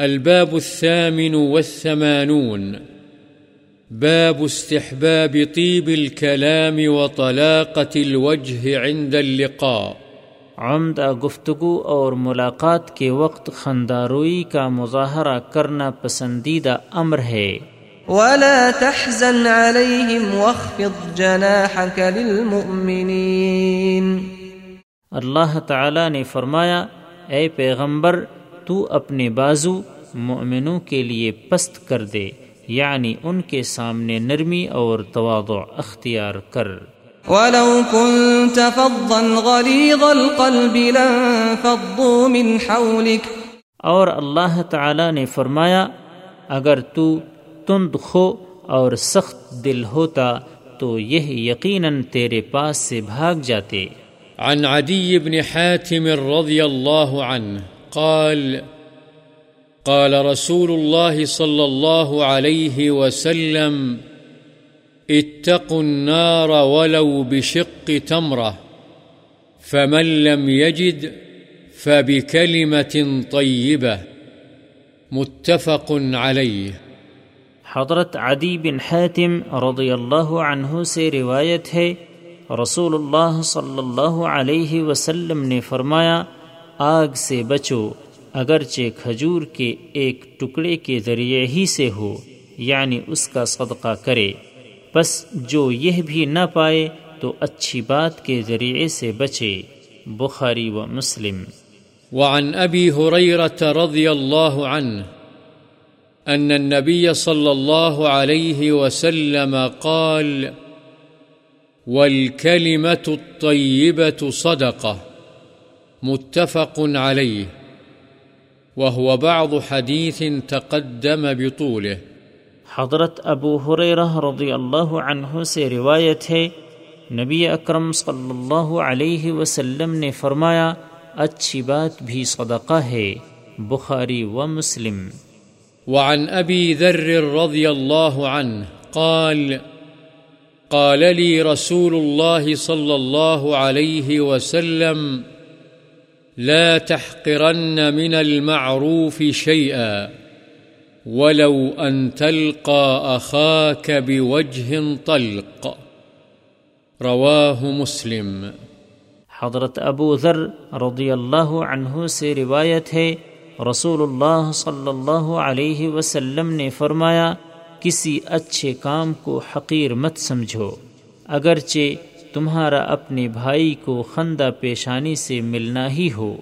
الباب الثامن والثمانون. باب استحباب طيب الكلام وطلاقة الوجه عند اللقاء. عمدہ گفتگو اور ملاقات کے وقت خنداروئی کا مظاہرہ کرنا پسندیدہ امر ہے۔ ولا تحزن عليهم واخفض جناحك للمؤمنين۔ اللہ تعالی نے فرمایا اے پیغمبر تو اپنے بازو مؤمنوں کے لیے پست کر دے یعنی ان کے سامنے نرمی اور تواضع اختیار کر۔ ولو كنت فظا غليظ القلب لانفضوا من حولك۔ اور اللہ تعالی نے فرمایا اگر تو تند خو اور سخت دل ہوتا تو یہ یقیناً تیرے پاس سے بھاگ جاتے۔ عن عدي بن حاتم رضي الله عنه قال قال رسول الله صلى الله عليه وسلم، اتقوا النار ولو بشق تمرة، فمن لم يجد فبكلمة طيبة. متفق عليه. حضرت عدی بن حاتم رضی اللہ عنہ سے روایت ہے، رسول اللہ صلی اللہ علیہ وسلم نے فرمایا آگ سے بچو، اگرچہ کھجور کے ایک ٹکڑے کے ذریعے ہی سے ہو یعنی اس کا صدقہ کرے۔ بس جو یہ بھی نہ پائے تو اچھی بات کے ذریعے سے بچے۔ بخاری و مسلم۔ وعن ابی رضی اللہ عنہ أن النبي صلى الله عليه وسلم قال والكلمة الطيبة صدقة متفق عليه وهو بعض حديث تقدم بطوله. حضرت ابو حریرہ رضی اللہ عنہ سے روایت ہے نبی اکرم صلی اللہ علیہ وسلم نے فرمایا اچھی بات بھی صدقہ ہے بخاری و مسلم۔ وعن أبي ذر رضي الله عنه قال قال لي رسول الله صلى الله عليه وسلم لا تحقرن من المعروف شيئا ولو أن تلقى أخاك بوجه طلق. رواه مسلم. حضرت ابو ذر رضی اللہ عنہ سے روایت ہے رسول اللہ صلی اللہ علیہ وسلم نے فرمایا، کسی اچھے کام کو حقیر مت سمجھو، اگرچہ تمہارا اپنے بھائی کو خندہ پیشانی سے ملنا ہی ہو۔